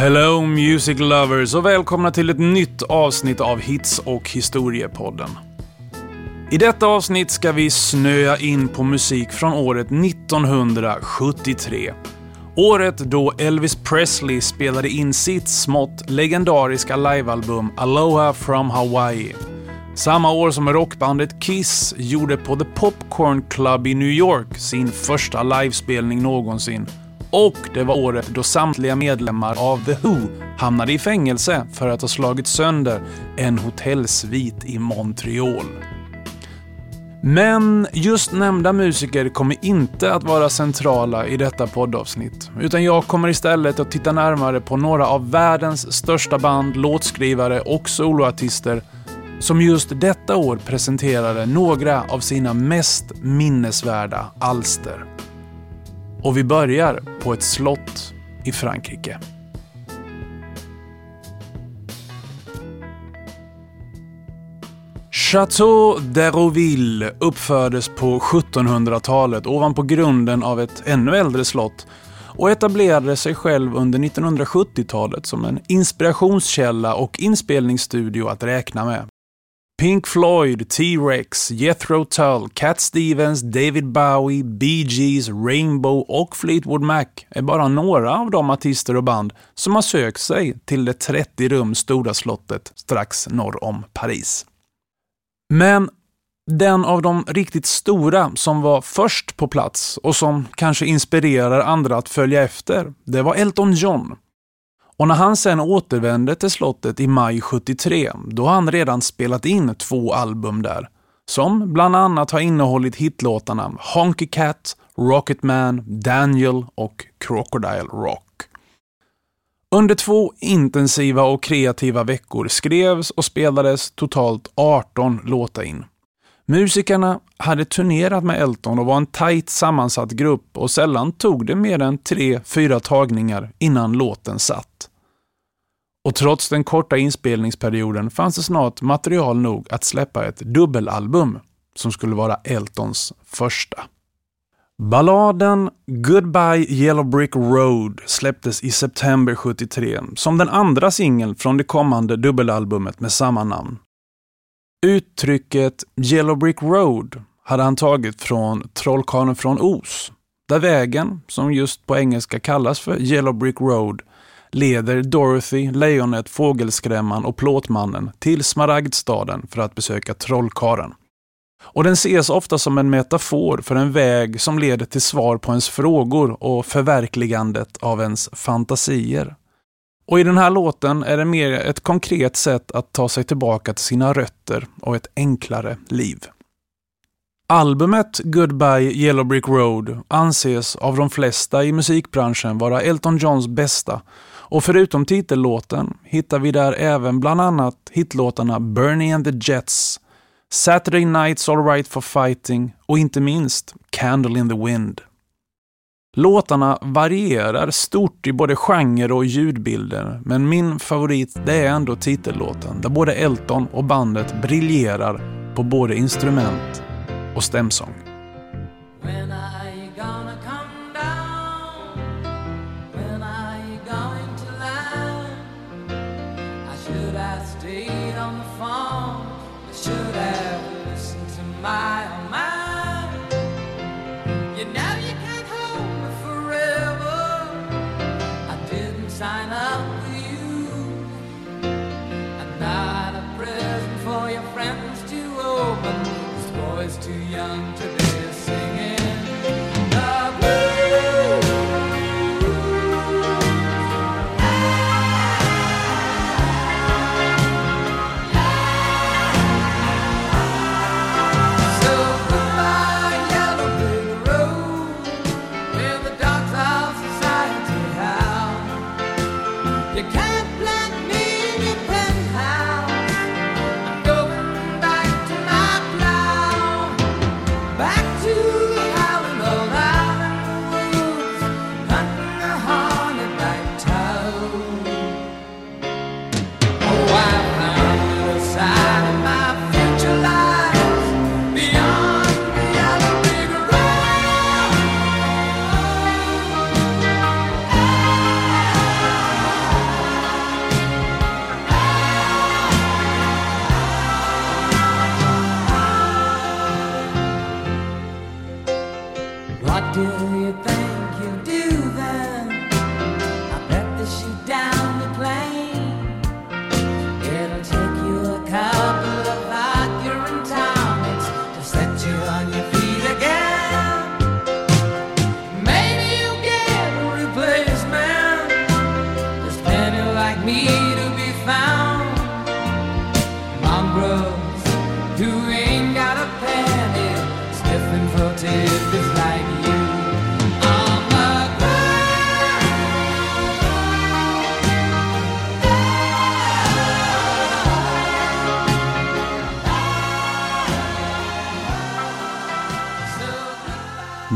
Hello Music Lovers och välkomna till ett nytt avsnitt av Hits och historiepodden. I detta avsnitt ska vi snöa in på musik från året 1973. Året då Elvis Presley spelade in sitt smått legendariska livealbum Aloha from Hawaii. Samma år som rockbandet Kiss gjorde på The Popcorn Club i New York sin första livespelning någonsin och det var året då samtliga medlemmar av The Who hamnade i fängelse för att ha slagit sönder en hotellsvit i Montreal. Men just nämnda musiker kommer inte att vara centrala i detta poddavsnitt, utan jag kommer istället att titta närmare på några av världens största band, låtskrivare och soloartister som just detta år presenterade några av sina mest minnesvärda alster. Och vi börjar på ett slott i Frankrike. Chateau d'Hérouville uppfördes på 1700-talet ovanpå grunden av ett ännu äldre slott och etablerade sig själv under 1970-talet som en inspirationskälla och inspelningsstudio att räkna med. Pink Floyd, T-Rex, Jethro Tull, Cat Stevens, David Bowie, Bee Gees, Rainbow och Fleetwood Mac är bara några av de artister och band som har sökt sig till det 30 rum stora slottet strax norr om Paris. Men den av de riktigt stora som var först på plats och som kanske inspirerar andra att följa efter, det var Elton John. Och när han sen återvände till slottet i maj 73, då har han redan spelat in två album där. Som bland annat har innehållit hitlåtarna Honky Cat, Rocket Man, Daniel och Crocodile Rock. Under två intensiva och kreativa veckor skrevs och spelades totalt 18 låtar in. Musikerna hade turnerat med Elton och var en tajt sammansatt grupp och sällan tog det mer än tre, fyra tagningar innan låten satt. Och trots den korta inspelningsperioden fanns det snart material nog att släppa ett dubbelalbum som skulle vara Eltons första. Balladen Goodbye Yellow Brick Road släpptes i september 73 som den andra singeln från det kommande dubbelalbumet med samma namn. Uttrycket Yellow Brick Road hade han tagit från Trollkarlen från Oz, där vägen, som just på engelska kallas för Yellow Brick Road, leder Dorothy, lejonet, fågelskrämman och plåtmannen till Smaragdstaden för att besöka trollkaren. Och den ses ofta som en metafor för en väg som leder till svar på ens frågor och förverkligandet av ens fantasier. Och i den här låten är det mer ett konkret sätt att ta sig tillbaka till sina rötter och ett enklare liv. Albumet Goodbye Yellow Brick Road anses av de flesta i musikbranschen vara Elton Johns bästa och förutom titellåten hittar vi där även bland annat hitlåtarna Bernie and the Jets, Saturday Night's Alright for Fighting och inte minst Candle in the Wind. Låtarna varierar stort i både genre och ljudbilder, men min favorit det är ändå titellåten där både Elton och bandet briljerar på både instrument och stämsång.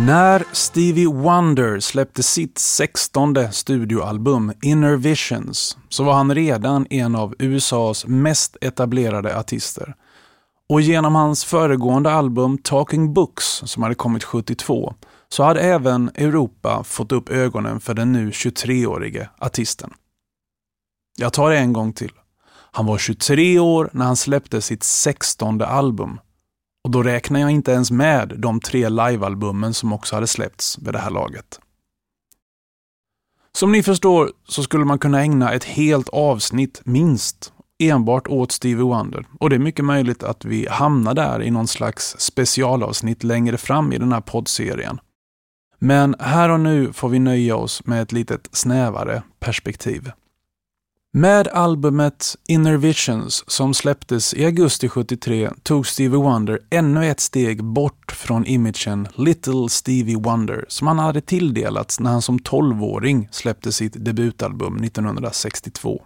När Stevie Wonder släppte sitt sextonde studioalbum Inner Visions så var han redan en av USAs mest etablerade artister. Och genom hans föregående album Talking Books som hade kommit 72 så hade även Europa fått upp ögonen för den nu 23-årige artisten. Jag tar det en gång till. Han var 23 år när han släppte sitt sextonde album och då räknar jag inte ens med de tre livealbumen som också hade släppts vid det här laget. Som ni förstår så skulle man kunna ägna ett helt avsnitt, minst, enbart åt Stevie Wonder. Och det är mycket möjligt att vi hamnar där i någon slags specialavsnitt längre fram i den här poddserien. Men här och nu får vi nöja oss med ett litet snävare perspektiv. Med albumet Inner Visions som släpptes i augusti 73 tog Stevie Wonder ännu ett steg bort från imagen Little Stevie Wonder som han hade tilldelats när han som 12-åring släppte sitt debutalbum 1962.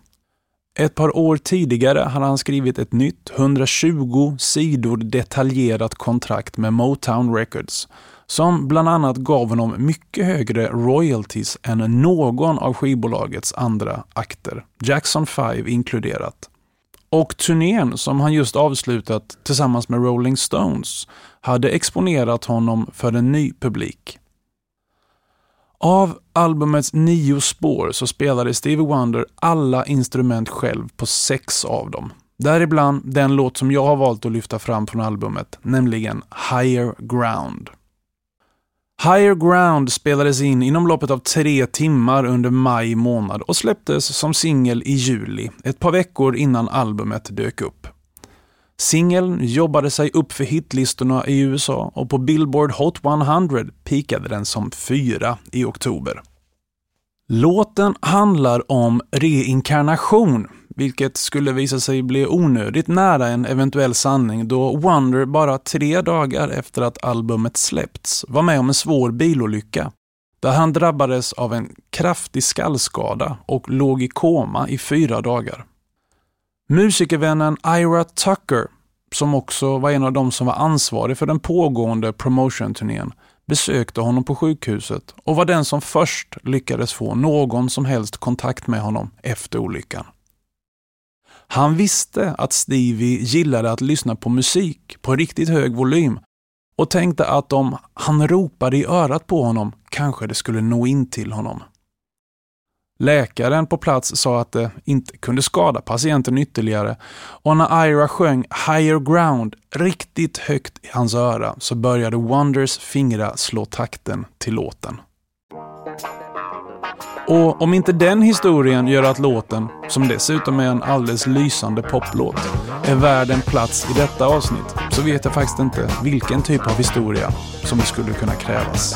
Ett par år tidigare hade han skrivit ett nytt 120 sidor detaljerat kontrakt med Motown Records som bland annat gav honom mycket högre royalties än någon av skivbolagets andra akter, Jackson 5 inkluderat. Och turnén som han just avslutat tillsammans med Rolling Stones hade exponerat honom för en ny publik. Av albumets nio spår så spelade Stevie Wonder alla instrument själv på sex av dem. Däribland den låt som jag har valt att lyfta fram från albumet, nämligen Higher Ground. Higher Ground spelades in inom loppet av tre timmar under maj månad och släpptes som singel i juli, ett par veckor innan albumet dök upp. Singeln jobbade sig upp för hitlistorna i USA och på Billboard Hot 100 pikade den som fyra i oktober. Låten handlar om reinkarnation, vilket skulle visa sig bli onödigt nära en eventuell sanning då Wonder bara tre dagar efter att albumet släppts var med om en svår bilolycka där han drabbades av en kraftig skallskada och låg i koma i fyra dagar. Musikervännen Ira Tucker, som också var en av de som var ansvarig för den pågående promotion-turnén, besökte honom på sjukhuset och var den som först lyckades få någon som helst kontakt med honom efter olyckan. Han visste att Stevie gillade att lyssna på musik på riktigt hög volym och tänkte att om han ropade i örat på honom kanske det skulle nå in till honom. Läkaren på plats sa att det inte kunde skada patienten ytterligare och när Ira sjöng Higher Ground riktigt högt i hans öra så började Wonders fingrar slå takten till låten. Och om inte den historien gör att låten, som dessutom är en alldeles lysande poplåt, är värd en plats i detta avsnitt så vet jag faktiskt inte vilken typ av historia som skulle kunna krävas.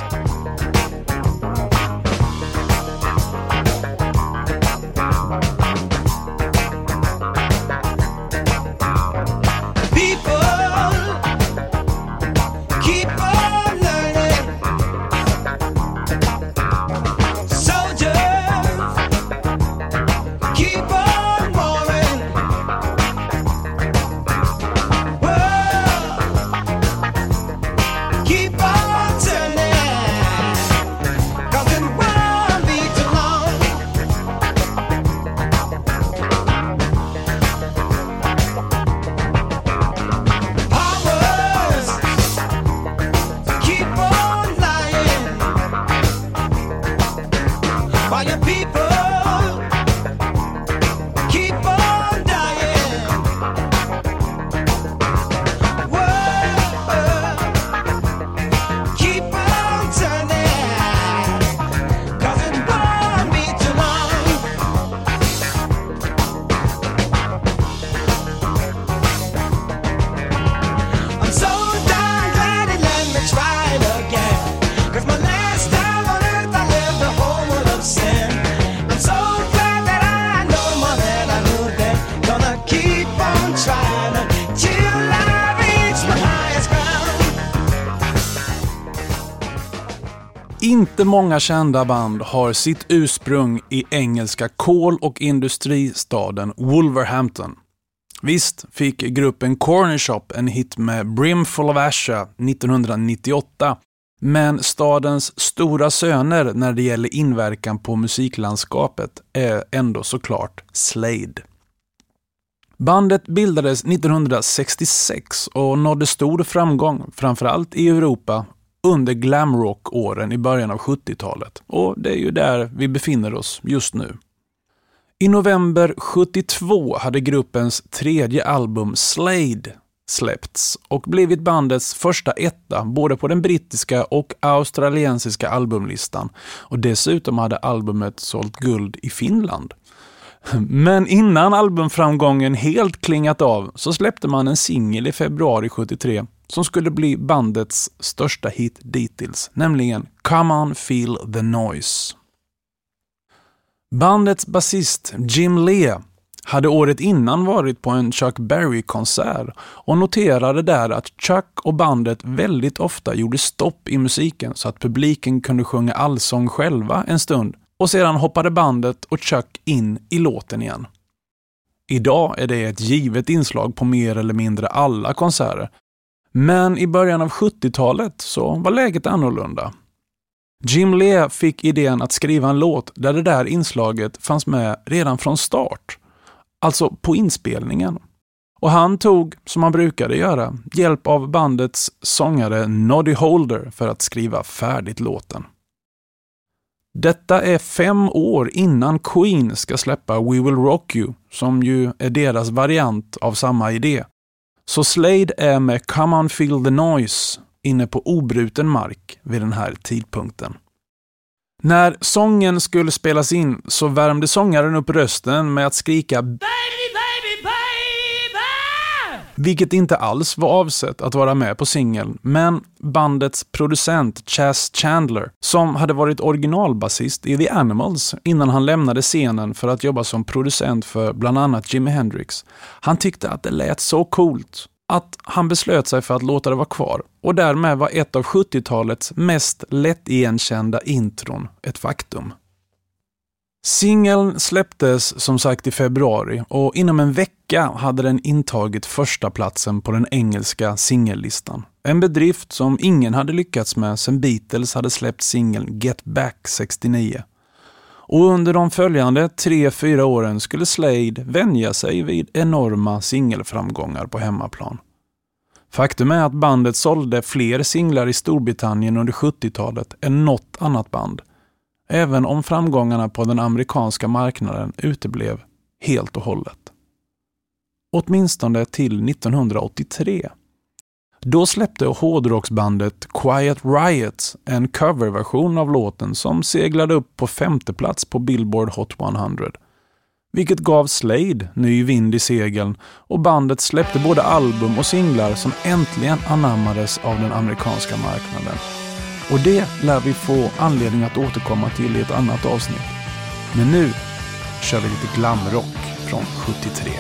Många kända band har sitt ursprung i engelska kol och industristaden Wolverhampton. Visst fick gruppen Corner Shop en hit med Brimful of Asha 1998, Men stadens stora söner när det gäller inverkan på musiklandskapet är ändå såklart Slade. Bandet bildades 1966 och nådde stor framgång, framförallt i Europa, under glamrock-åren i början av 70-talet. Och det är ju där vi befinner oss just nu. I november 72 hade gruppens tredje album Slade släppts och blivit bandets första etta både på den brittiska och australiensiska albumlistan. Och dessutom hade albumet sålt guld i Finland. Men innan albumframgången helt klingat av så släppte man en singel i februari 73 som skulle bli bandets största hit dittills, nämligen Come On Feel The Noise. Bandets basist Jim Lee hade året innan varit på en Chuck Berry-konsert och noterade där att Chuck och bandet väldigt ofta gjorde stopp i musiken så att publiken kunde sjunga allsång själva en stund och sedan hoppade bandet och Chuck in i låten igen. Idag är det ett givet inslag på mer eller mindre alla konserter. Men i början av 70-talet så var läget annorlunda. Jim Lee fick idén att skriva en låt där det där inslaget fanns med redan från start. Alltså på inspelningen. Och han tog, som han brukade göra, hjälp av bandets sångare Noddy Holder för att skriva färdigt låten. Detta är fem år innan Queen ska släppa We Will Rock You, som ju är deras variant av samma idé. Så Slade är med Come On Feel The Noise inne på obruten mark vid den här tidpunkten. När sången skulle spelas in så värmde sångaren upp rösten med att skrika Baby! Vilket inte alls var avsett att vara med på singeln, men bandets producent Chas Chandler, som hade varit originalbasist i The Animals innan han lämnade scenen för att jobba som producent för bland annat Jimi Hendrix, han tyckte att det lät så coolt att han beslöt sig för att låta det vara kvar och därmed var ett av 70-talets mest lättigenkända intron ett faktum. Singeln släpptes som sagt i februari och inom en vecka hade den intagit första platsen på den engelska singellistan. En bedrift som ingen hade lyckats med sedan Beatles hade släppt singeln Get Back 69. Och under de följande tre, fyra åren skulle Slade vänja sig vid enorma singelframgångar på hemmaplan. Faktum är att bandet sålde fler singlar i Storbritannien under 70-talet än något annat band. Även om framgångarna på den amerikanska marknaden uteblev helt och hållet. Åtminstone till 1983. Då släppte hårdrocksbandet Quiet Riot en coverversion av låten som seglade upp på femte plats på Billboard Hot 100. Vilket gav Slade ny vind i segeln och bandet släppte både album och singlar som äntligen anammades av den amerikanska marknaden. Och det lär vi få anledning att återkomma till i ett annat avsnitt. Men nu kör vi lite glamrock från 73.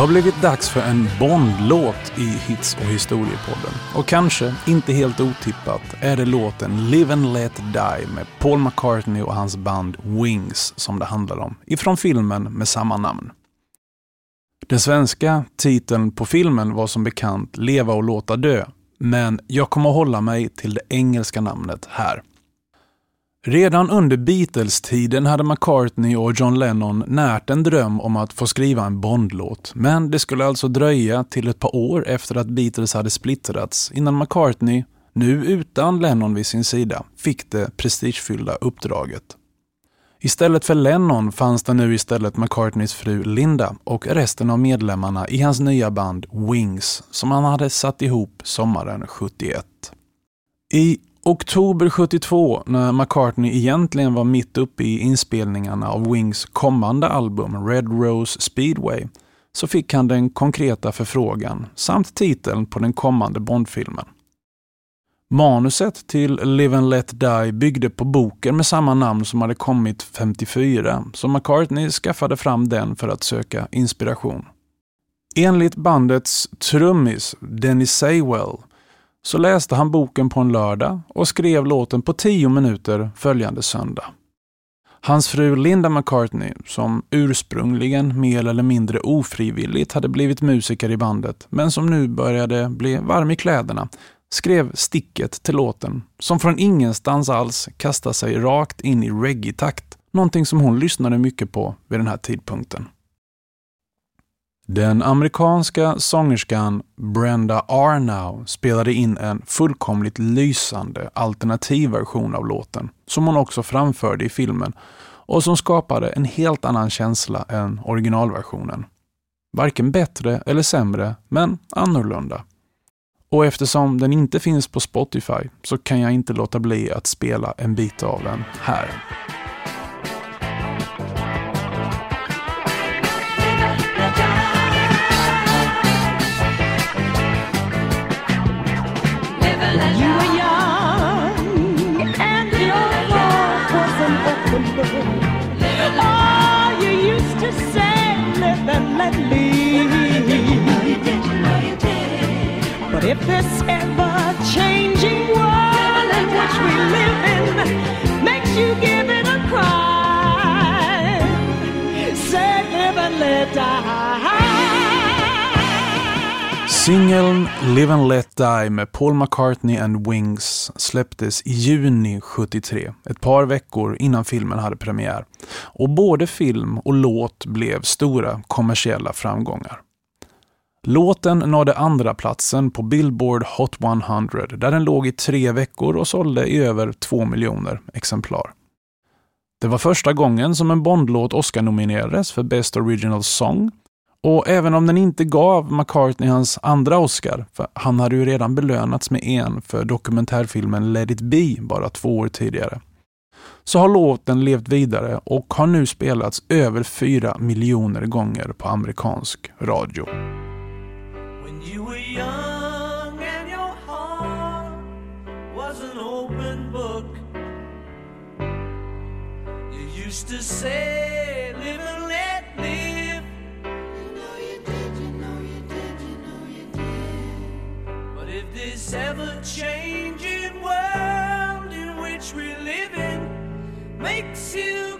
Har blivit dags för en Bond-låt i Hits och historiepodden. Och kanske, inte helt otippat, är det låten Live and Let Die med Paul McCartney och hans band Wings som det handlar om, ifrån filmen med samma namn. Den svenska titeln på filmen var som bekant Leva och låta dö, men jag kommer att hålla mig till det engelska namnet här. Redan under Beatles-tiden hade McCartney och John Lennon närt en dröm om att få skriva en Bond-låt, men det skulle alltså dröja till ett par år efter att Beatles hade splittrats innan McCartney, nu utan Lennon vid sin sida, fick det prestigefyllda uppdraget. Istället för Lennon fanns det nu istället McCartneys fru Linda och resten av medlemmarna i hans nya band Wings som han hade satt ihop sommaren 71. I oktober 72, när McCartney egentligen var mitt uppe i inspelningarna av Wings kommande album Red Rose Speedway, så fick han den konkreta förfrågan samt titeln på den kommande Bondfilmen. Manuset till Live and Let Die byggde på boken med samma namn som hade kommit 54, så McCartney skaffade fram den för att söka inspiration. Enligt bandets trummis Dennis Saywell så läste han boken på en lördag och skrev låten på tio minuter följande söndag. Hans fru Linda McCartney, som ursprungligen mer eller mindre ofrivilligt hade blivit musiker i bandet, men som nu började bli varm i kläderna, skrev sticket till låten, som från ingenstans alls kastade sig rakt in i reggae-takt, någonting som hon lyssnade mycket på vid den här tidpunkten. Den amerikanska sångerskan Brenda Arnau spelade in en fullkomligt lysande alternativ version av låten, som hon också framförde i filmen och som skapade en helt annan känsla än originalversionen. Varken bättre eller sämre, men annorlunda. Och eftersom den inte finns på Spotify så kan jag inte låta bli att spela en bit av den här. If this ever-changing world in which we live in makes you give it a cry, say live and let die. Singeln Live and Let Die med Paul McCartney and Wings släpptes i juni 73, ett par veckor innan filmen hade premiär. Och både film och låt blev stora kommersiella framgångar. Låten nådde andra platsen på Billboard Hot 100 där den låg i tre veckor och sålde i över två miljoner exemplar. Det var första gången som en Bondlåt Oscar-nominerades för Best Original Song och även om den inte gav McCartney hans andra Oscar, för han hade ju redan belönats med en för dokumentärfilmen Let it be bara två år tidigare, så har låten levt vidare och har nu spelats över fyra miljoner gånger på amerikansk radio. You were young and your heart was an open book. You used to say, live and let live. You know you did, you know you did, you know you did. But if this ever changing world in which we live in makes you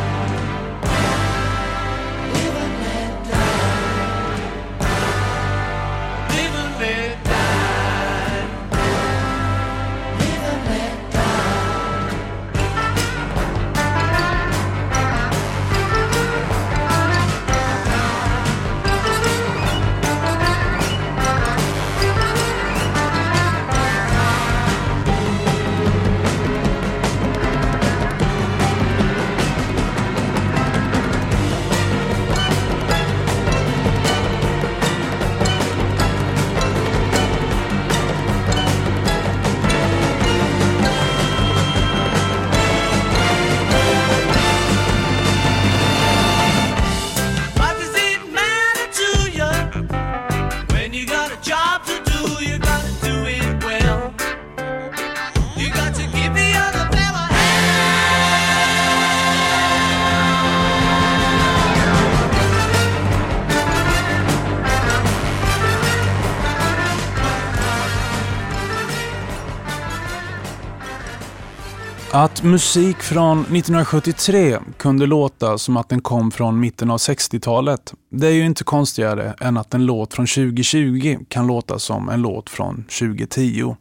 Att musik från 1973 kunde låta som att den kom från mitten av 60-talet, det är ju inte konstigare än att en låt från 2020 kan låta som en låt från 2010.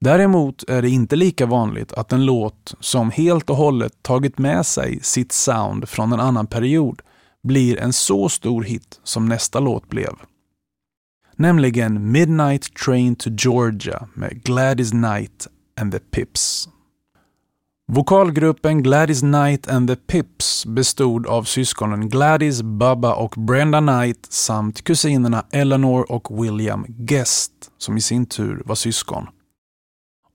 Däremot är det inte lika vanligt att en låt som helt och hållet tagit med sig sitt sound från en annan period blir en så stor hit som nästa låt blev. Nämligen Midnight Train to Georgia med Gladys Knight and the Pips. Vokalgruppen Gladys Knight and the Pips bestod av syskonen Gladys, Bubba och Brenda Knight samt kusinerna Eleanor och William Guest, som i sin tur var syskon.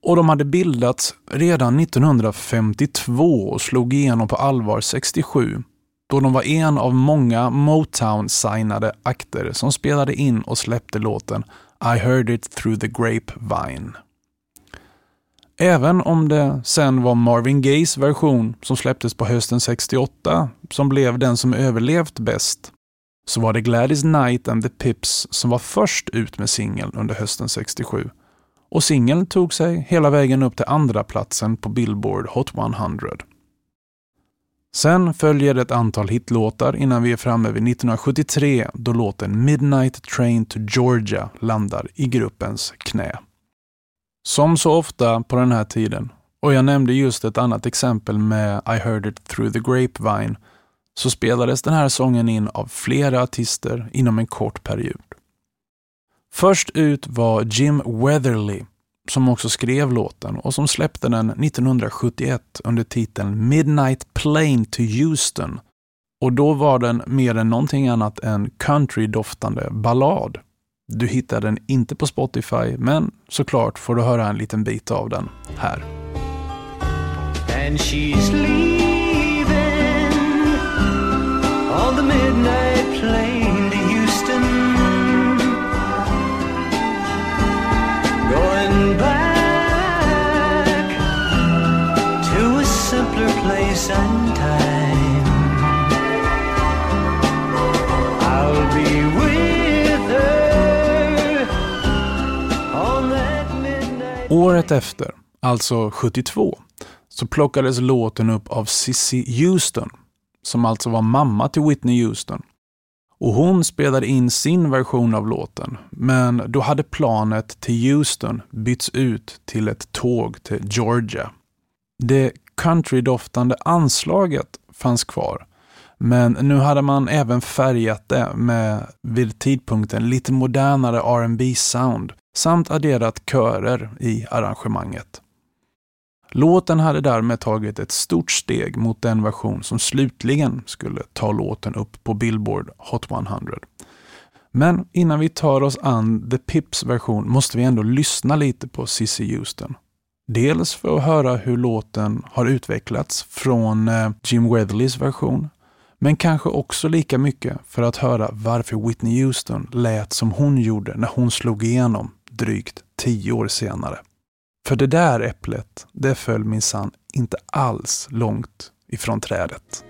Och de hade bildats redan 1952 och slog igenom på allvar 67, då de var en av många Motown-signade akter som spelade in och släppte låten I heard it through the grapevine. Även om det sen var Marvin Gayes version som släpptes på hösten 68 som blev den som överlevt bäst, så var det Gladys Knight and the Pips som var först ut med singeln under hösten 67. Och singeln tog sig hela vägen upp till andra platsen på Billboard Hot 100. Sen följer ett antal hitlåtar innan vi är framme vid 1973 då låten Midnight Train to Georgia landar i gruppens knä. Som så ofta på den här tiden, och jag nämnde just ett annat exempel med I heard it through the grapevine, så spelades den här sången in av flera artister inom en kort period. Först ut var Jim Weatherly, som också skrev låten och som släppte den 1971 under titeln Midnight Plane to Houston. Och då var den mer än någonting annat en country-doftande ballad. Du hittar den inte på Spotify, men såklart får du höra en liten bit av den här. And she's leaving Året efter, alltså 72, så plockades låten upp av Cissy Houston, som alltså var mamma till Whitney Houston. Och hon spelade in sin version av låten, men då hade planet till Houston bytts ut till ett tåg till Georgia. Det countrydoftande anslaget fanns kvar, men nu hade man även färgat det med, vid tidpunkten, lite modernare R&B sound samt adderat körer i arrangemanget. Låten hade därmed tagit ett stort steg mot den version som slutligen skulle ta låten upp på Billboard Hot 100. Men innan vi tar oss an The Pips version måste vi ändå lyssna lite på Cissy Houston. Dels för att höra hur låten har utvecklats från eh, Jim Weatherlys version, men kanske också lika mycket för att höra varför Whitney Houston lät som hon gjorde när hon slog igenom drygt tio år senare. För det där äpplet, det föll minsann inte alls långt ifrån trädet.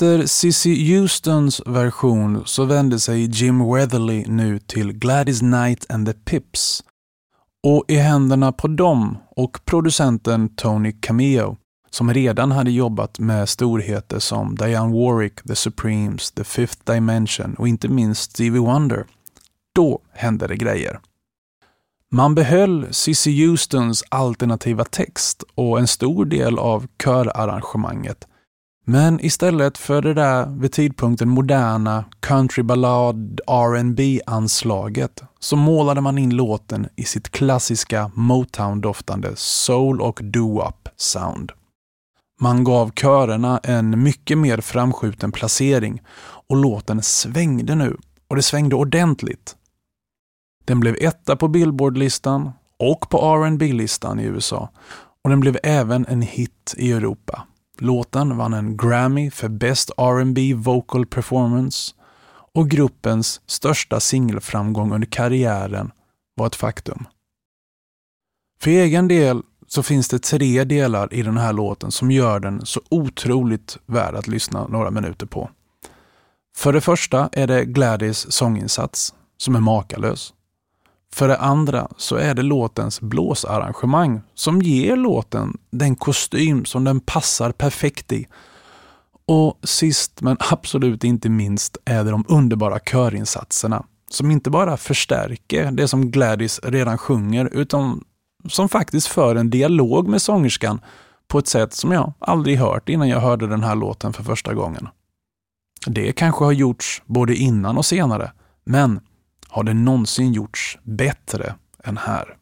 Efter Cissy Houstons version så vände sig Jim Weatherly nu till Gladys Knight and the Pips. Och i händerna på dem och producenten Tony Cameo, som redan hade jobbat med storheter som Diane Warwick, The Supremes, The Fifth Dimension och inte minst Stevie Wonder, då hände det grejer. Man behöll Cissy Houstons alternativa text och en stor del av körarrangemanget men istället för det där vid tidpunkten moderna countryballad R&B anslaget så målade man in låten i sitt klassiska Motown-doftande soul och doo-wop sound. Man gav körerna en mycket mer framskjuten placering och låten svängde nu och det svängde ordentligt. Den blev etta på Billboard-listan och på rb listan i USA och den blev även en hit i Europa. Låten vann en Grammy för Best R&B Vocal Performance och gruppens största singelframgång under karriären var ett faktum. För egen del så finns det tre delar i den här låten som gör den så otroligt värd att lyssna några minuter på. För det första är det Gladys sånginsats som är makalös. För det andra så är det låtens blåsarrangemang som ger låten den kostym som den passar perfekt i. Och sist men absolut inte minst är det de underbara körinsatserna som inte bara förstärker det som Gladys redan sjunger utan som faktiskt för en dialog med sångerskan på ett sätt som jag aldrig hört innan jag hörde den här låten för första gången. Det kanske har gjorts både innan och senare, men har det någonsin gjorts bättre än här?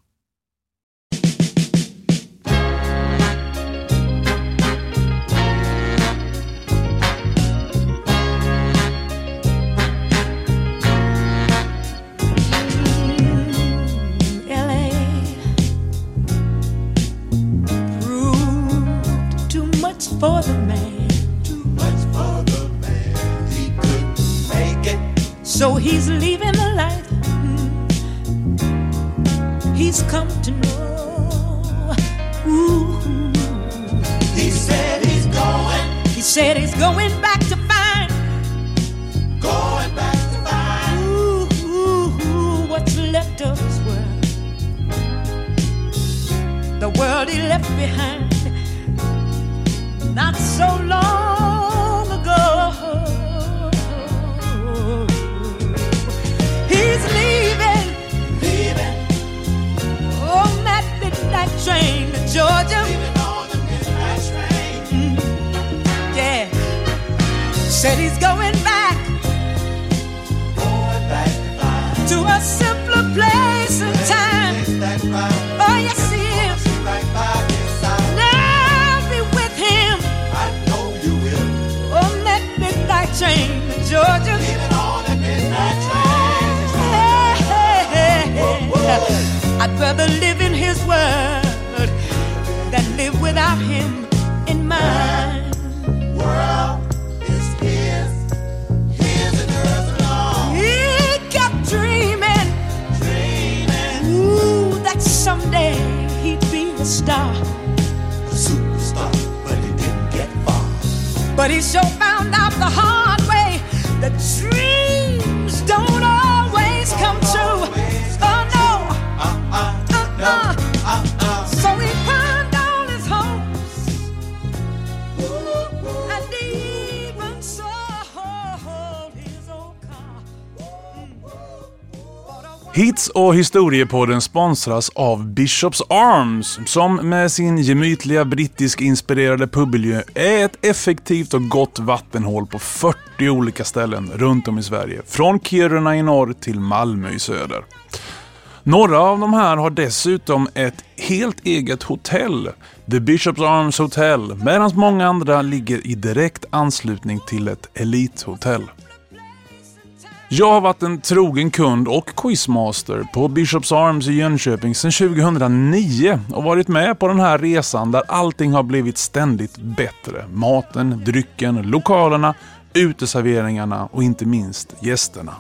for the man. Too much for the man. He couldn't make it. So he's leaving the he's come to know. Ooh. He said he's going. He said he's going back to find. Going back to find. Ooh, ooh, ooh what's left of his world. The world he left behind not so long train to Georgia. on the midnight train. Mm, yeah, said he's going back, going back to, to a simpler place and time. Oh yes, he is. Right train to Georgia. On that midnight train. Hey, hey, hey. I'd rather live in his world och historiepodden sponsras av Bishops Arms som med sin gemytliga brittisk-inspirerade pubmiljö är ett effektivt och gott vattenhål på 40 olika ställen runt om i Sverige. Från Kiruna i norr till Malmö i söder. Några av de här har dessutom ett helt eget hotell, The Bishops Arms Hotel, medan många andra ligger i direkt anslutning till ett elithotell. Jag har varit en trogen kund och quizmaster på Bishops Arms i Jönköping sedan 2009 och varit med på den här resan där allting har blivit ständigt bättre. Maten, drycken, lokalerna, uteserveringarna och inte minst gästerna.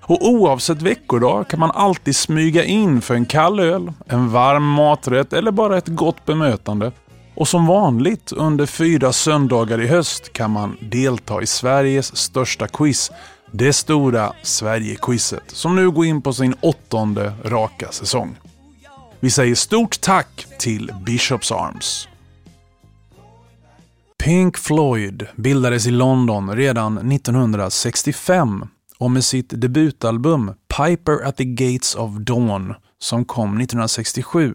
Och oavsett veckodag kan man alltid smyga in för en kall öl, en varm maträtt eller bara ett gott bemötande. Och som vanligt under fyra söndagar i höst kan man delta i Sveriges största quiz det stora Sverigequizet som nu går in på sin åttonde raka säsong. Vi säger stort tack till Bishops Arms. Pink Floyd bildades i London redan 1965 och med sitt debutalbum Piper at the Gates of Dawn som kom 1967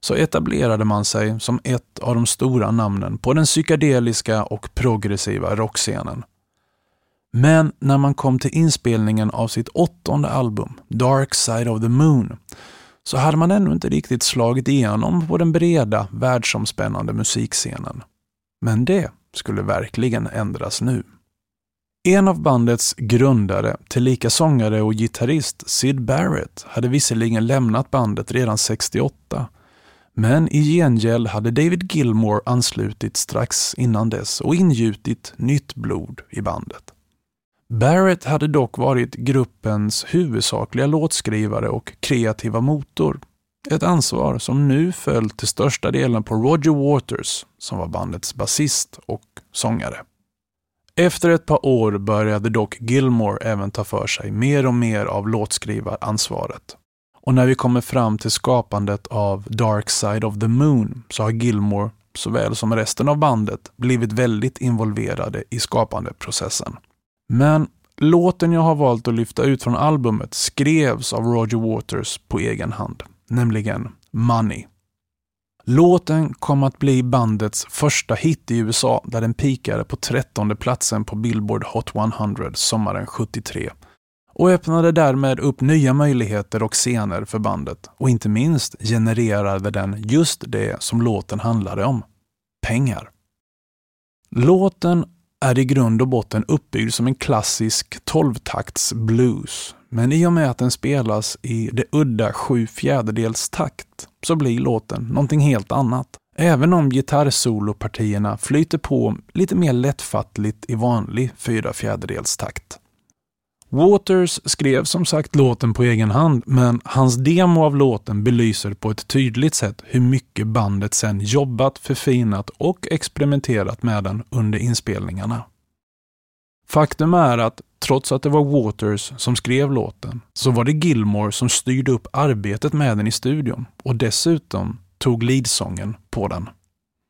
så etablerade man sig som ett av de stora namnen på den psykedeliska och progressiva rockscenen. Men när man kom till inspelningen av sitt åttonde album, Dark Side of the Moon, så hade man ännu inte riktigt slagit igenom på den breda, världsomspännande musikscenen. Men det skulle verkligen ändras nu. En av bandets grundare, tillika sångare och gitarrist, Sid Barrett, hade visserligen lämnat bandet redan 68. Men i gengäld hade David Gilmore anslutit strax innan dess och ingjutit nytt blod i bandet. Barrett hade dock varit gruppens huvudsakliga låtskrivare och kreativa motor. Ett ansvar som nu föll till största delen på Roger Waters, som var bandets basist och sångare. Efter ett par år började dock Gilmore även ta för sig mer och mer av låtskrivaransvaret. Och när vi kommer fram till skapandet av Dark Side of the Moon så har Gilmore, såväl som resten av bandet, blivit väldigt involverade i skapandeprocessen. Men låten jag har valt att lyfta ut från albumet skrevs av Roger Waters på egen hand, nämligen Money. Låten kom att bli bandets första hit i USA där den pikade på trettonde platsen på Billboard Hot 100 sommaren 73 och öppnade därmed upp nya möjligheter och scener för bandet och inte minst genererade den just det som låten handlade om. Pengar. Låten är i grund och botten uppbyggd som en klassisk 12-takts blues. Men i och med att den spelas i det udda sju fjärdedels takt så blir låten någonting helt annat. Även om gitarrsolopartierna flyter på lite mer lättfattligt i vanlig fyra fjärdedels takt. Waters skrev som sagt låten på egen hand, men hans demo av låten belyser på ett tydligt sätt hur mycket bandet sen jobbat, förfinat och experimenterat med den under inspelningarna. Faktum är att trots att det var Waters som skrev låten, så var det Gilmore som styrde upp arbetet med den i studion och dessutom tog leadsången på den.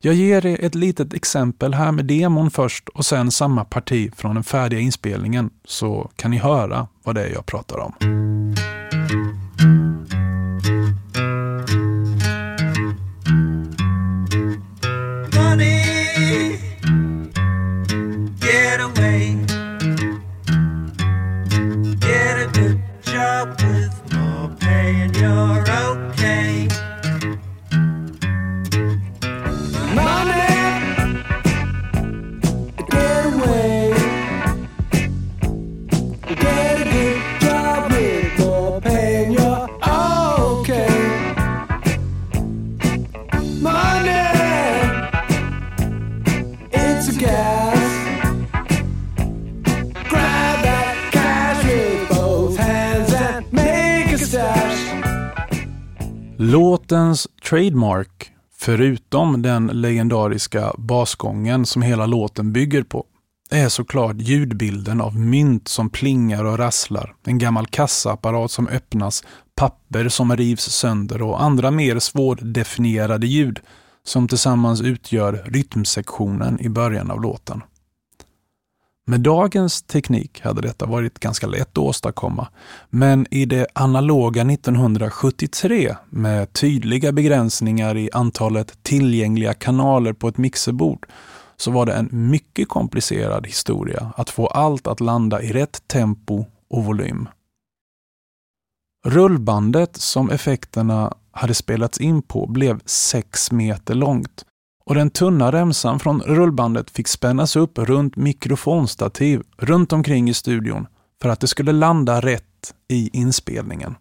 Jag ger er ett litet exempel här med demon först och sen samma parti från den färdiga inspelningen så kan ni höra vad det är jag pratar om. Låtens trademark, förutom den legendariska basgången som hela låten bygger på, är såklart ljudbilden av mynt som plingar och rasslar, en gammal kassaapparat som öppnas, papper som rivs sönder och andra mer svårdefinierade ljud som tillsammans utgör rytmsektionen i början av låten. Med dagens teknik hade detta varit ganska lätt att åstadkomma, men i det analoga 1973 med tydliga begränsningar i antalet tillgängliga kanaler på ett mixerbord så var det en mycket komplicerad historia att få allt att landa i rätt tempo och volym. Rullbandet som effekterna hade spelats in på blev 6 meter långt och den tunna remsan från rullbandet fick spännas upp runt mikrofonstativ runt omkring i studion för att det skulle landa rätt i inspelningen.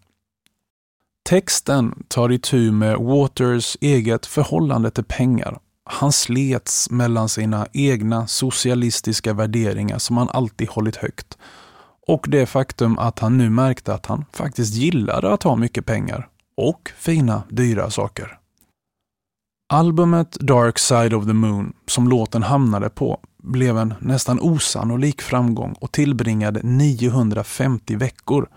Texten tar itu med Waters eget förhållande till pengar. Han slets mellan sina egna socialistiska värderingar som han alltid hållit högt och det faktum att han nu märkte att han faktiskt gillade att ha mycket pengar och fina, dyra saker. Albumet Dark Side of the Moon, som låten hamnade på, blev en nästan osannolik framgång och tillbringade 950 veckor,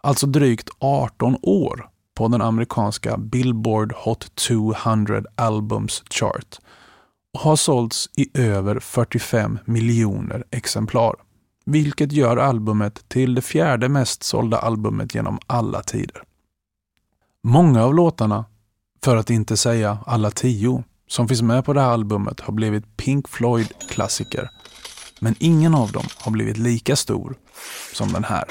alltså drygt 18 år, på den amerikanska Billboard Hot 200 Albums Chart och har sålts i över 45 miljoner exemplar, vilket gör albumet till det fjärde mest sålda albumet genom alla tider. Många av låtarna för att inte säga alla tio, som finns med på det här albumet har blivit Pink Floyd-klassiker. Men ingen av dem har blivit lika stor som den här.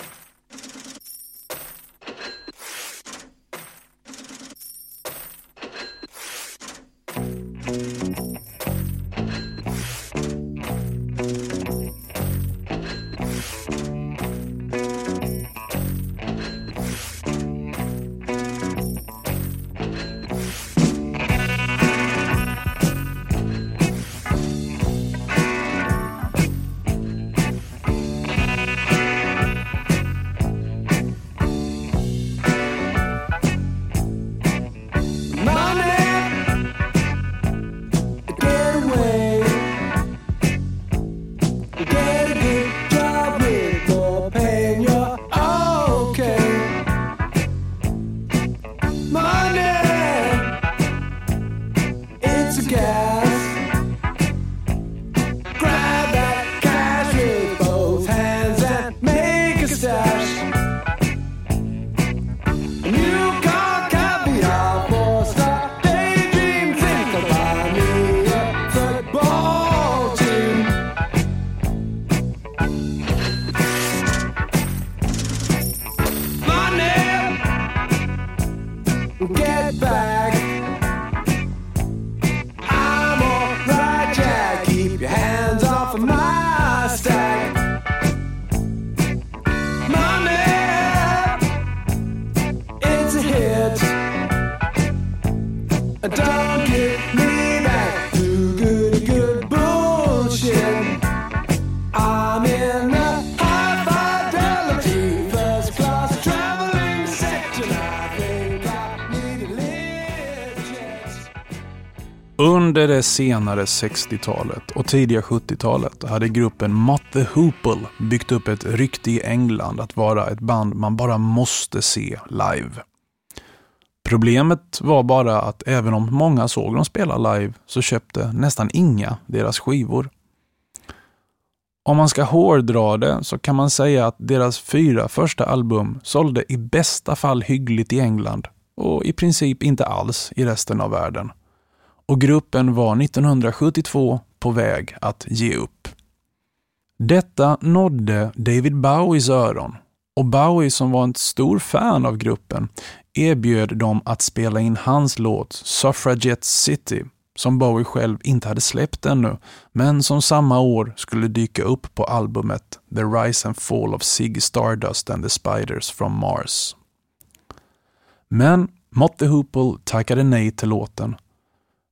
Det senare 60-talet och tidiga 70-talet hade gruppen Mott the Hoople byggt upp ett rykte i England att vara ett band man bara måste se live. Problemet var bara att även om många såg dem spela live så köpte nästan inga deras skivor. Om man ska hårdra det så kan man säga att deras fyra första album sålde i bästa fall hyggligt i England och i princip inte alls i resten av världen och gruppen var 1972 på väg att ge upp. Detta nådde David Bowies öron och Bowie som var en stor fan av gruppen erbjöd dem att spela in hans låt Suffragette City som Bowie själv inte hade släppt ännu, men som samma år skulle dyka upp på albumet The Rise and Fall of Ziggy Stardust and the Spiders from Mars. Men Mott the Hoople tackade nej till låten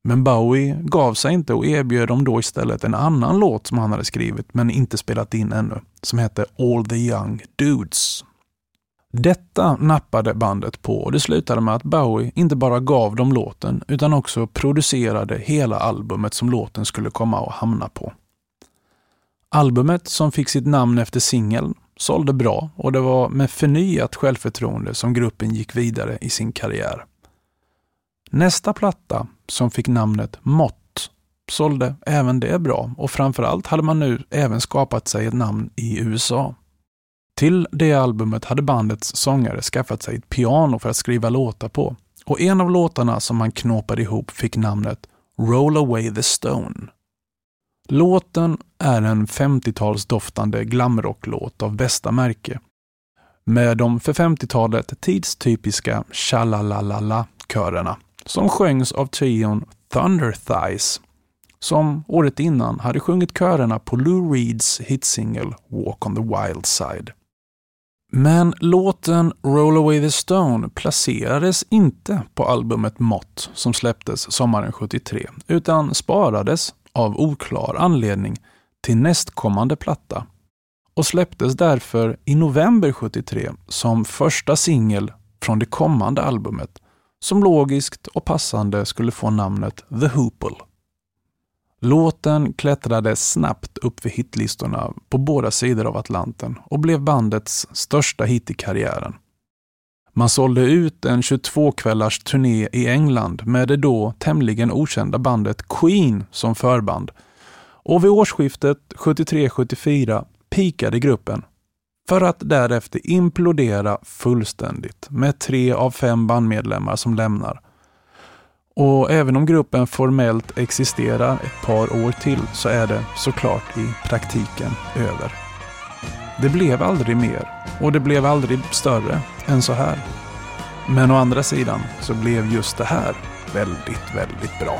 men Bowie gav sig inte och erbjöd dem då istället en annan låt som han hade skrivit men inte spelat in ännu, som hette All the Young Dudes. Detta nappade bandet på och det slutade med att Bowie inte bara gav dem låten utan också producerade hela albumet som låten skulle komma att hamna på. Albumet, som fick sitt namn efter singeln, sålde bra och det var med förnyat självförtroende som gruppen gick vidare i sin karriär. Nästa platta, som fick namnet Mott, sålde även det bra och framförallt hade man nu även skapat sig ett namn i USA. Till det albumet hade bandets sångare skaffat sig ett piano för att skriva låtar på och en av låtarna som man knåpade ihop fick namnet Roll Away the Stone. Låten är en 50-talsdoftande glamrocklåt av bästa märke med de för 50-talet tidstypiska tja la la la körerna som sjöngs av trion Thunder Thighs som året innan hade sjungit körerna på Lou Reeds hitsingel Walk on the Wild Side. Men låten Roll Away the Stone placerades inte på albumet Mott som släpptes sommaren 73 utan sparades av oklar anledning till nästkommande platta och släpptes därför i november 73 som första singel från det kommande albumet som logiskt och passande skulle få namnet The Hoople. Låten klättrade snabbt upp för hitlistorna på båda sidor av Atlanten och blev bandets största hit i karriären. Man sålde ut en 22 kvällars turné i England med det då tämligen okända bandet Queen som förband. Och vid årsskiftet 73-74 pikade gruppen för att därefter implodera fullständigt med tre av fem bandmedlemmar som lämnar. Och även om gruppen formellt existerar ett par år till så är det såklart i praktiken över. Det blev aldrig mer och det blev aldrig större än så här. Men å andra sidan så blev just det här väldigt, väldigt bra.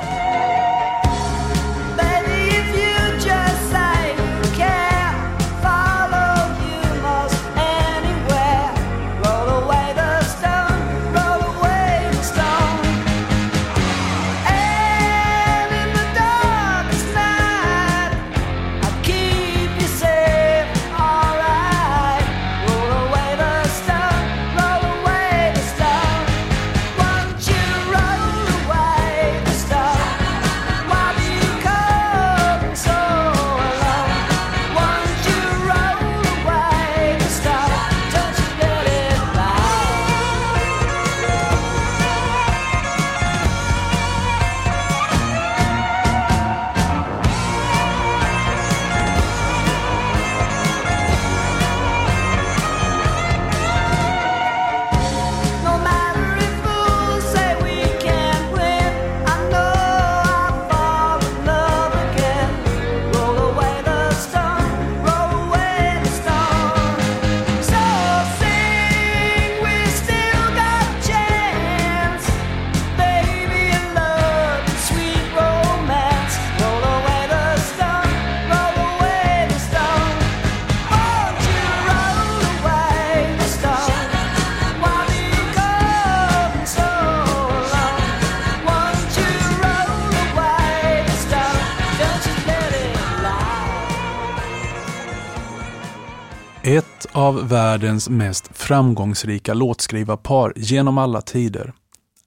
Av världens mest framgångsrika låtskrivarpar genom alla tider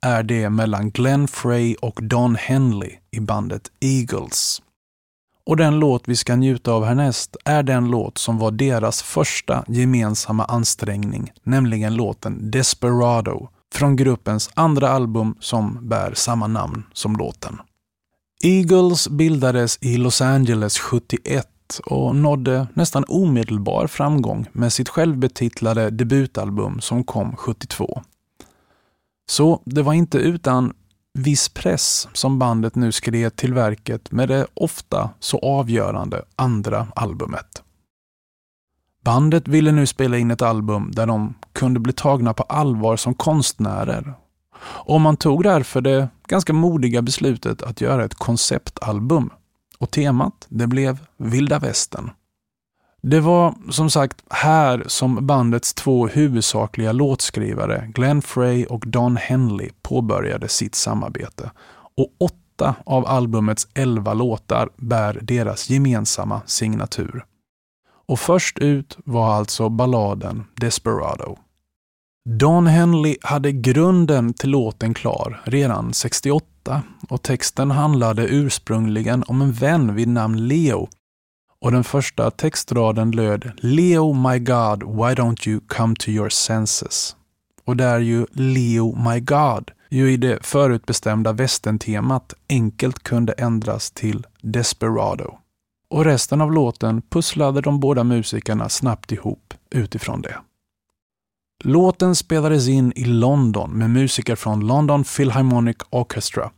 är det mellan Glenn Frey och Don Henley i bandet Eagles. Och den låt vi ska njuta av härnäst är den låt som var deras första gemensamma ansträngning, nämligen låten Desperado från gruppens andra album som bär samma namn som låten. Eagles bildades i Los Angeles 71 och nådde nästan omedelbar framgång med sitt självbetitlade debutalbum som kom 72. Så det var inte utan viss press som bandet nu skrev till verket med det ofta så avgörande andra albumet. Bandet ville nu spela in ett album där de kunde bli tagna på allvar som konstnärer. Och man tog därför det ganska modiga beslutet att göra ett konceptalbum. Och temat, det blev vilda västern. Det var som sagt här som bandets två huvudsakliga låtskrivare, Glenn Frey och Don Henley, påbörjade sitt samarbete. Och åtta av albumets elva låtar bär deras gemensamma signatur. Och först ut var alltså balladen Desperado. Don Henley hade grunden till låten klar redan 68 och texten handlade ursprungligen om en vän vid namn Leo och den första textraden löd Leo my God, why don't you come to your senses? Och där ju Leo my God ju i det förutbestämda västentemat enkelt kunde ändras till Desperado. Och resten av låten pusslade de båda musikerna snabbt ihop utifrån det. Låten spelades in i London med musiker från London Philharmonic Orchestra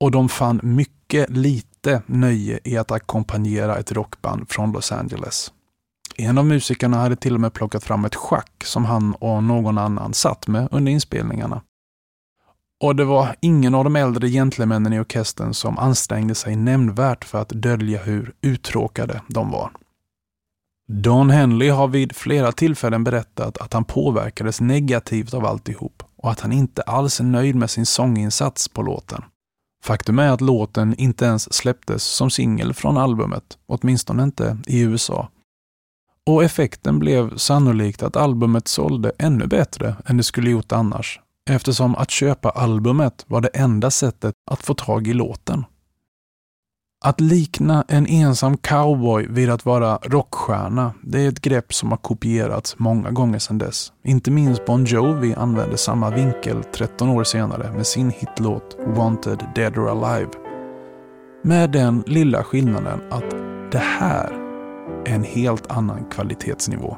och de fann mycket lite nöje i att ackompanjera ett rockband från Los Angeles. En av musikerna hade till och med plockat fram ett schack som han och någon annan satt med under inspelningarna. Och det var ingen av de äldre gentlemännen i orkestern som ansträngde sig nämnvärt för att dölja hur uttråkade de var. Don Henley har vid flera tillfällen berättat att han påverkades negativt av alltihop och att han inte alls är nöjd med sin sånginsats på låten. Faktum är att låten inte ens släpptes som singel från albumet, åtminstone inte i USA. Och effekten blev sannolikt att albumet sålde ännu bättre än det skulle gjort annars, eftersom att köpa albumet var det enda sättet att få tag i låten. Att likna en ensam cowboy vid att vara rockstjärna, det är ett grepp som har kopierats många gånger sedan dess. Inte minst Bon Jovi använde samma vinkel 13 år senare med sin hitlåt Wanted Dead or Alive. Med den lilla skillnaden att det här är en helt annan kvalitetsnivå.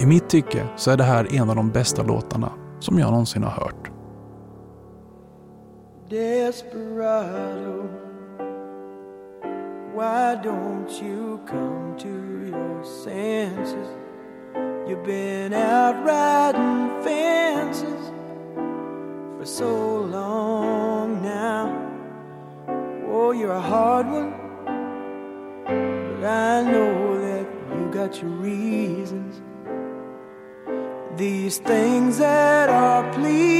I mitt tycke så är det här en av de bästa låtarna som jag någonsin har hört. Desperado Why don't you come to your senses? You've been out riding fences for so long now. Oh, you're a hard one, but I know that you got your reasons. These things that are pleasing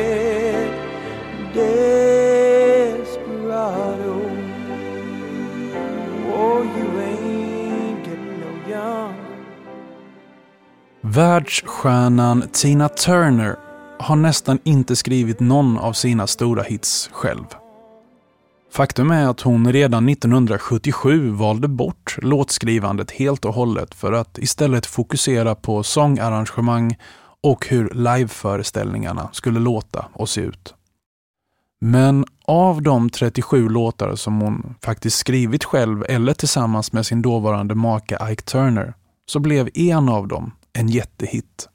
Världsstjärnan Tina Turner har nästan inte skrivit någon av sina stora hits själv. Faktum är att hon redan 1977 valde bort låtskrivandet helt och hållet för att istället fokusera på sångarrangemang och hur liveföreställningarna skulle låta och se ut. Men av de 37 låtar som hon faktiskt skrivit själv eller tillsammans med sin dåvarande maka Ike Turner så blev en av dem en jättehit.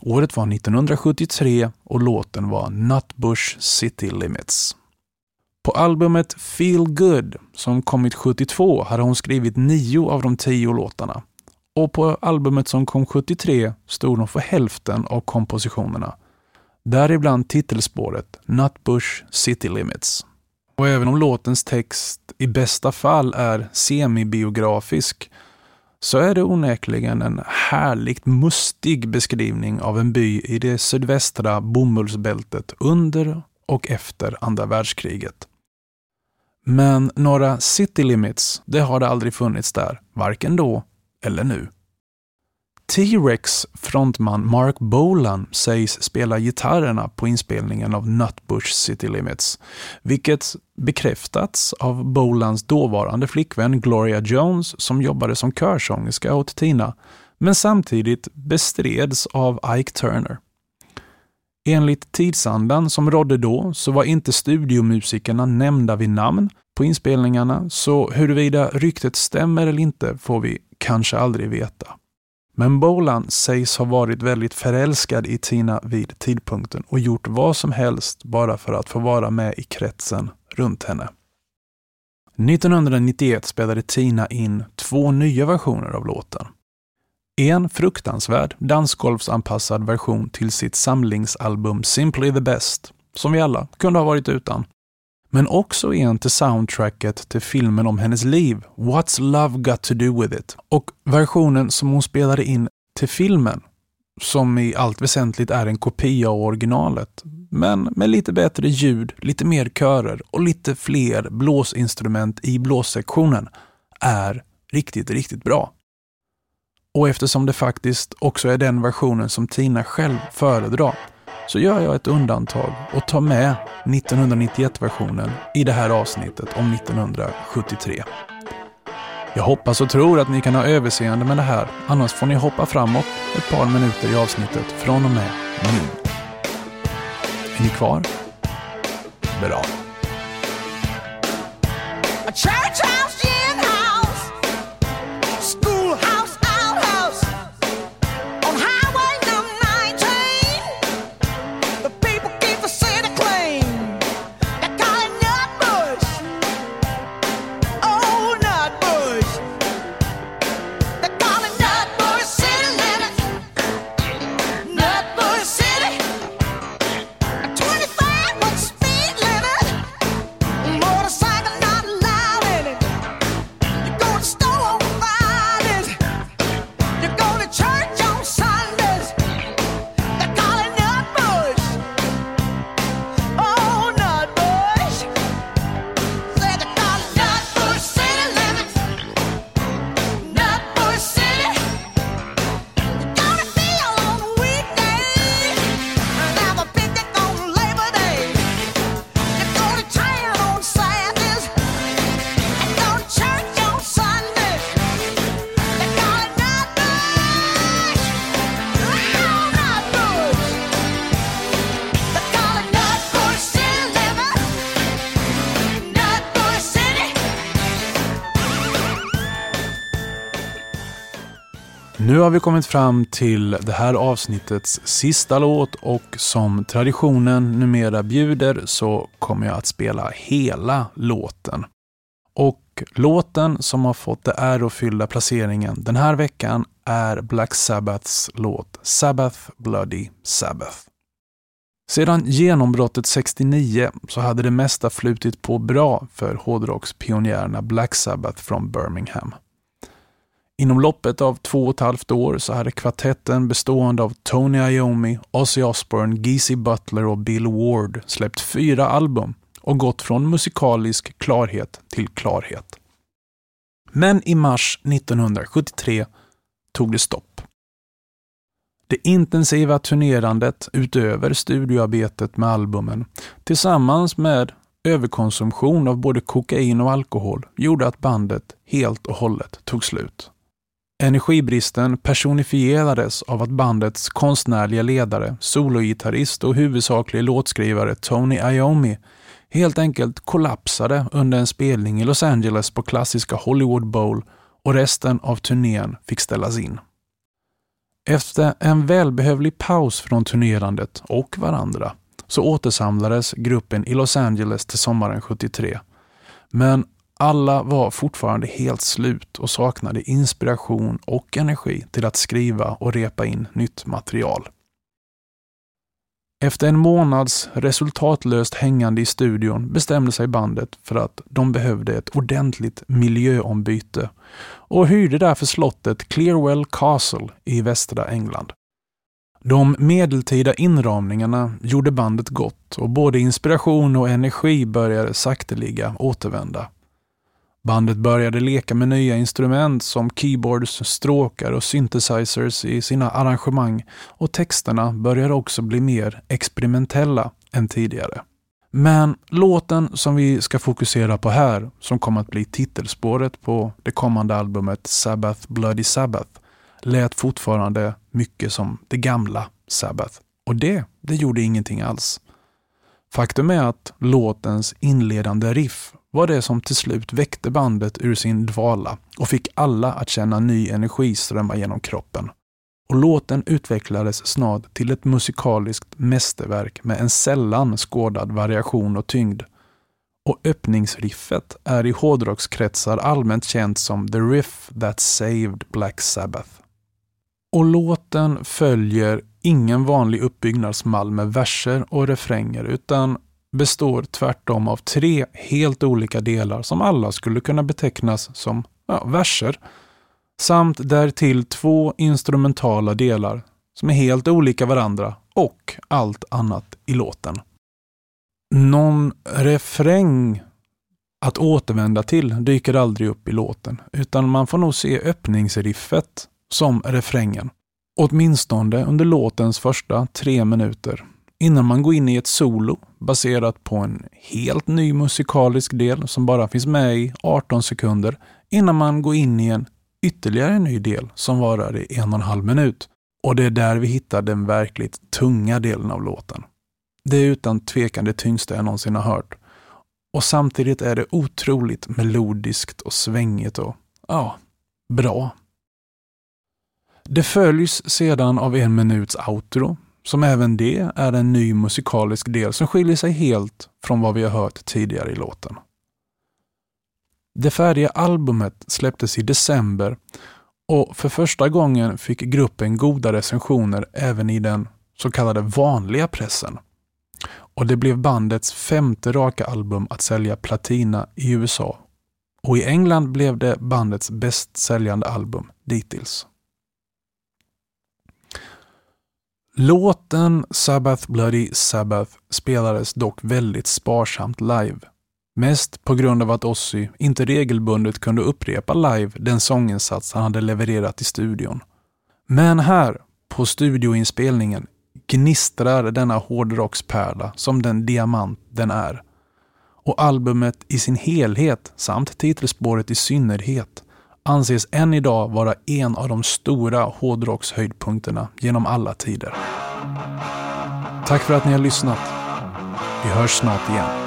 Året var 1973 och låten var Nutbush City Limits. På albumet Feel Good, som kommit 72, hade hon skrivit nio av de tio låtarna. Och på albumet som kom 73 stod hon för hälften av kompositionerna. Däribland titelspåret Nutbush City Limits. Och även om låtens text i bästa fall är semibiografisk så är det onekligen en härligt mustig beskrivning av en by i det sydvästra bomullsbältet under och efter andra världskriget. Men några city limits, det har det aldrig funnits där, varken då eller nu. T-Rex frontman Mark Bolan sägs spela gitarrerna på inspelningen av Nutbush City Limits, vilket bekräftats av Bolans dåvarande flickvän Gloria Jones som jobbade som körsångerska åt Tina, men samtidigt bestreds av Ike Turner. Enligt tidsandan som rådde då så var inte studiomusikerna nämnda vid namn på inspelningarna, så huruvida ryktet stämmer eller inte får vi kanske aldrig veta. Men Bolan sägs ha varit väldigt förälskad i Tina vid tidpunkten och gjort vad som helst bara för att få vara med i kretsen runt henne. 1991 spelade Tina in två nya versioner av låten. En fruktansvärd dansgolvsanpassad version till sitt samlingsalbum Simply the Best, som vi alla kunde ha varit utan. Men också en till soundtracket till filmen om hennes liv, What's Love Got To Do With It, och versionen som hon spelade in till filmen, som i allt väsentligt är en kopia av originalet, men med lite bättre ljud, lite mer körer och lite fler blåsinstrument i blåssektionen, är riktigt, riktigt bra. Och eftersom det faktiskt också är den versionen som Tina själv föredrar så gör jag ett undantag och tar med 1991-versionen i det här avsnittet om 1973. Jag hoppas och tror att ni kan ha överseende med det här, annars får ni hoppa framåt ett par minuter i avsnittet från och med nu. Är ni kvar? Bra. Har vi kommit fram till det här avsnittets sista låt och som traditionen numera bjuder så kommer jag att spela hela låten. Och låten som har fått det ärofyllda placeringen den här veckan är Black Sabbaths låt Sabbath Bloody Sabbath. Sedan genombrottet 69 så hade det mesta flutit på bra för hårdrockspionjärerna Black Sabbath från Birmingham. Inom loppet av två och ett halvt år så hade kvartetten bestående av Tony Iommi, Ozzy Osbourne, Geezy Butler och Bill Ward släppt fyra album och gått från musikalisk klarhet till klarhet. Men i mars 1973 tog det stopp. Det intensiva turnerandet utöver studioarbetet med albumen tillsammans med överkonsumtion av både kokain och alkohol gjorde att bandet helt och hållet tog slut. Energibristen personifierades av att bandets konstnärliga ledare, sologitarrist och huvudsaklig låtskrivare Tony Iommi helt enkelt kollapsade under en spelning i Los Angeles på klassiska Hollywood Bowl och resten av turnén fick ställas in. Efter en välbehövlig paus från turnerandet och varandra så återsamlades gruppen i Los Angeles till sommaren 73. Men alla var fortfarande helt slut och saknade inspiration och energi till att skriva och repa in nytt material. Efter en månads resultatlöst hängande i studion bestämde sig bandet för att de behövde ett ordentligt miljöombyte och hyrde därför slottet Clearwell Castle i västra England. De medeltida inramningarna gjorde bandet gott och både inspiration och energi började sakteliga återvända. Bandet började leka med nya instrument som keyboards, stråkar och synthesizers i sina arrangemang och texterna började också bli mer experimentella än tidigare. Men låten som vi ska fokusera på här, som kommer att bli titelspåret på det kommande albumet Sabbath Bloody Sabbath, lät fortfarande mycket som det gamla Sabbath. Och det, det gjorde ingenting alls. Faktum är att låtens inledande riff var det som till slut väckte bandet ur sin dvala och fick alla att känna ny energi strömma genom kroppen. Och låten utvecklades snart till ett musikaliskt mästerverk med en sällan skådad variation och tyngd. Och öppningsriffet är i hårdrockskretsar allmänt känt som “The Riff That Saved Black Sabbath”. Och låten följer ingen vanlig uppbyggnadsmall med verser och refränger utan består tvärtom av tre helt olika delar som alla skulle kunna betecknas som ja, verser. Samt därtill två instrumentala delar som är helt olika varandra och allt annat i låten. Någon refräng att återvända till dyker aldrig upp i låten, utan man får nog se öppningsriffet som refrängen. Åtminstone under låtens första tre minuter innan man går in i ett solo baserat på en helt ny musikalisk del som bara finns med i 18 sekunder innan man går in i en ytterligare ny del som varar i en och en halv minut. Och det är där vi hittar den verkligt tunga delen av låten. Det är utan tvekan det tyngsta jag någonsin har hört. Och samtidigt är det otroligt melodiskt och svängigt och ja, bra. Det följs sedan av en minuts outro som även det är en ny musikalisk del som skiljer sig helt från vad vi har hört tidigare i låten. Det färdiga albumet släpptes i december och för första gången fick gruppen goda recensioner även i den så kallade vanliga pressen. Och det blev bandets femte raka album att sälja platina i USA. Och i England blev det bandets bäst säljande album dittills. Låten Sabbath Bloody Sabbath spelades dock väldigt sparsamt live. Mest på grund av att Ozzy inte regelbundet kunde upprepa live den sånginsats han hade levererat i studion. Men här, på studioinspelningen, gnistrar denna hårdrockspärla som den diamant den är. Och albumet i sin helhet, samt titelspåret i synnerhet, anses än idag vara en av de stora hårdrockshöjdpunkterna genom alla tider. Tack för att ni har lyssnat. Vi hörs snart igen.